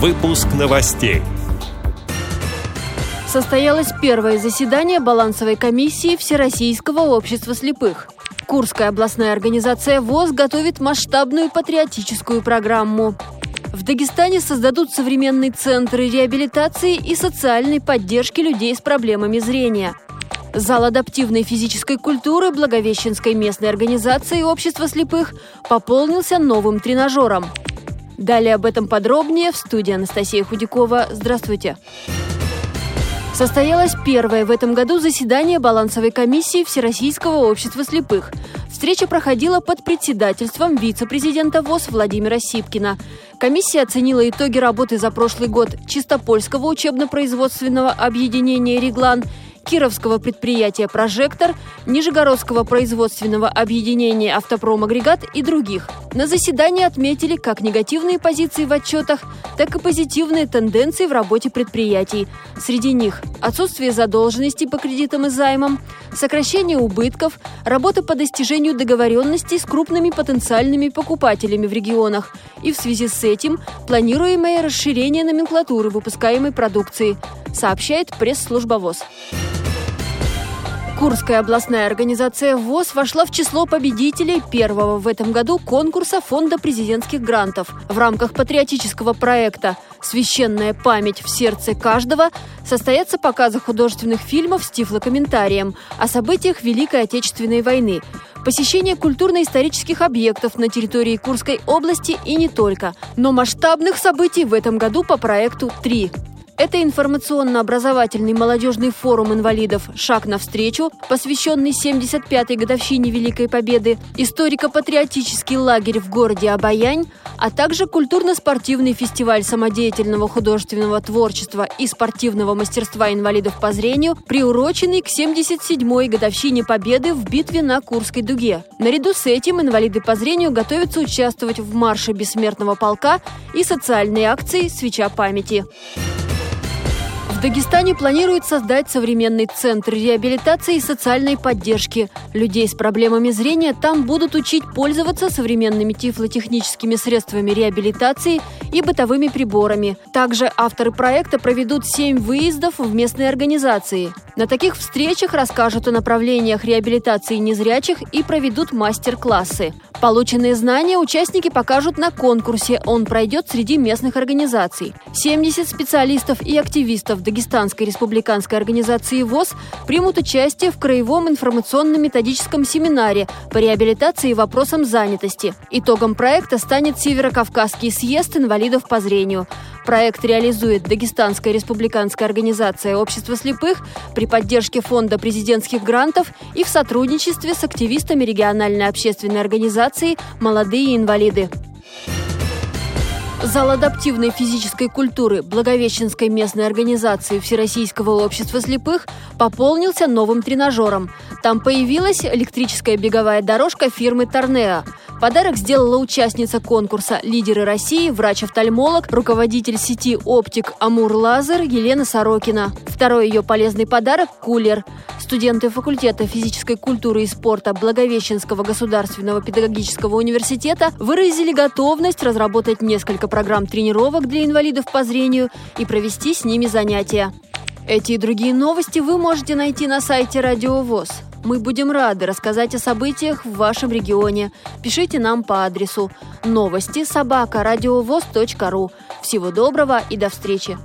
Выпуск новостей. Состоялось первое заседание балансовой комиссии Всероссийского общества слепых. Курская областная организация ВОЗ готовит масштабную патриотическую программу. В Дагестане создадут современные центры реабилитации и социальной поддержки людей с проблемами зрения. Зал адаптивной физической культуры Благовещенской местной организации общества слепых пополнился новым тренажером. Далее об этом подробнее в студии Анастасия Худякова. Здравствуйте. Состоялось первое в этом году заседание балансовой комиссии Всероссийского общества слепых. Встреча проходила под председательством вице-президента ВОЗ Владимира Сипкина. Комиссия оценила итоги работы за прошлый год Чистопольского учебно-производственного объединения «Реглан» Кировского предприятия «Прожектор», Нижегородского производственного объединения «Автопром-агрегат» и других. На заседании отметили как негативные позиции в отчетах, так и позитивные тенденции в работе предприятий. Среди них отсутствие задолженности по кредитам и займам, сокращение убытков, работа по достижению договоренностей с крупными потенциальными покупателями в регионах и в связи с этим планируемое расширение номенклатуры выпускаемой продукции, сообщает пресс-служба ВОЗ. Курская областная организация ВОЗ вошла в число победителей первого в этом году конкурса Фонда президентских грантов. В рамках патриотического проекта «Священная память в сердце каждого» состоятся показы художественных фильмов с тифлокомментарием о событиях Великой Отечественной войны, посещение культурно-исторических объектов на территории Курской области и не только. Но масштабных событий в этом году по проекту три. Это информационно-образовательный молодежный форум инвалидов «Шаг навстречу», посвященный 75-й годовщине Великой Победы, историко-патриотический лагерь в городе Обаянь, а также культурно-спортивный фестиваль самодеятельного художественного творчества и спортивного мастерства инвалидов по зрению, приуроченный к 77-й годовщине Победы в битве на Курской дуге. Наряду с этим инвалиды по зрению готовятся участвовать в марше бессмертного полка и социальной акции «Свеча памяти». В Дагестане планируют создать современный центр реабилитации и социальной поддержки. Людей с проблемами зрения там будут учить пользоваться современными тифлотехническими средствами реабилитации и бытовыми приборами. Также авторы проекта проведут семь выездов в местные организации. На таких встречах расскажут о направлениях реабилитации незрячих и проведут мастер-классы. Полученные знания участники покажут на конкурсе. Он пройдет среди местных организаций. 70 специалистов и активистов Дагестанской республиканской организации ВОЗ примут участие в краевом информационно-методическом семинаре по реабилитации и вопросам занятости. Итогом проекта станет Северокавказский съезд инвалидов по зрению. Проект реализует Дагестанская республиканская организация общества слепых при поддержке Фонда президентских грантов и в сотрудничестве с активистами региональной общественной организации «Молодые инвалиды». Зал адаптивной физической культуры Благовещенской местной организации Всероссийского общества слепых пополнился новым тренажером. Там появилась электрическая беговая дорожка фирмы «Торнео». Подарок сделала участница конкурса «Лидеры России», врач-офтальмолог, руководитель сети «Оптик Амур Лазер» Елена Сорокина. Второй ее полезный подарок – кулер. Студенты факультета физической культуры и спорта Благовещенского государственного педагогического университета выразили готовность разработать несколько программ тренировок для инвалидов по зрению и провести с ними занятия. Эти и другие новости вы можете найти на сайте Радио ВОЗ. Мы будем рады рассказать о событиях в вашем регионе. Пишите нам по адресу новости собака ру. Всего доброго и до встречи!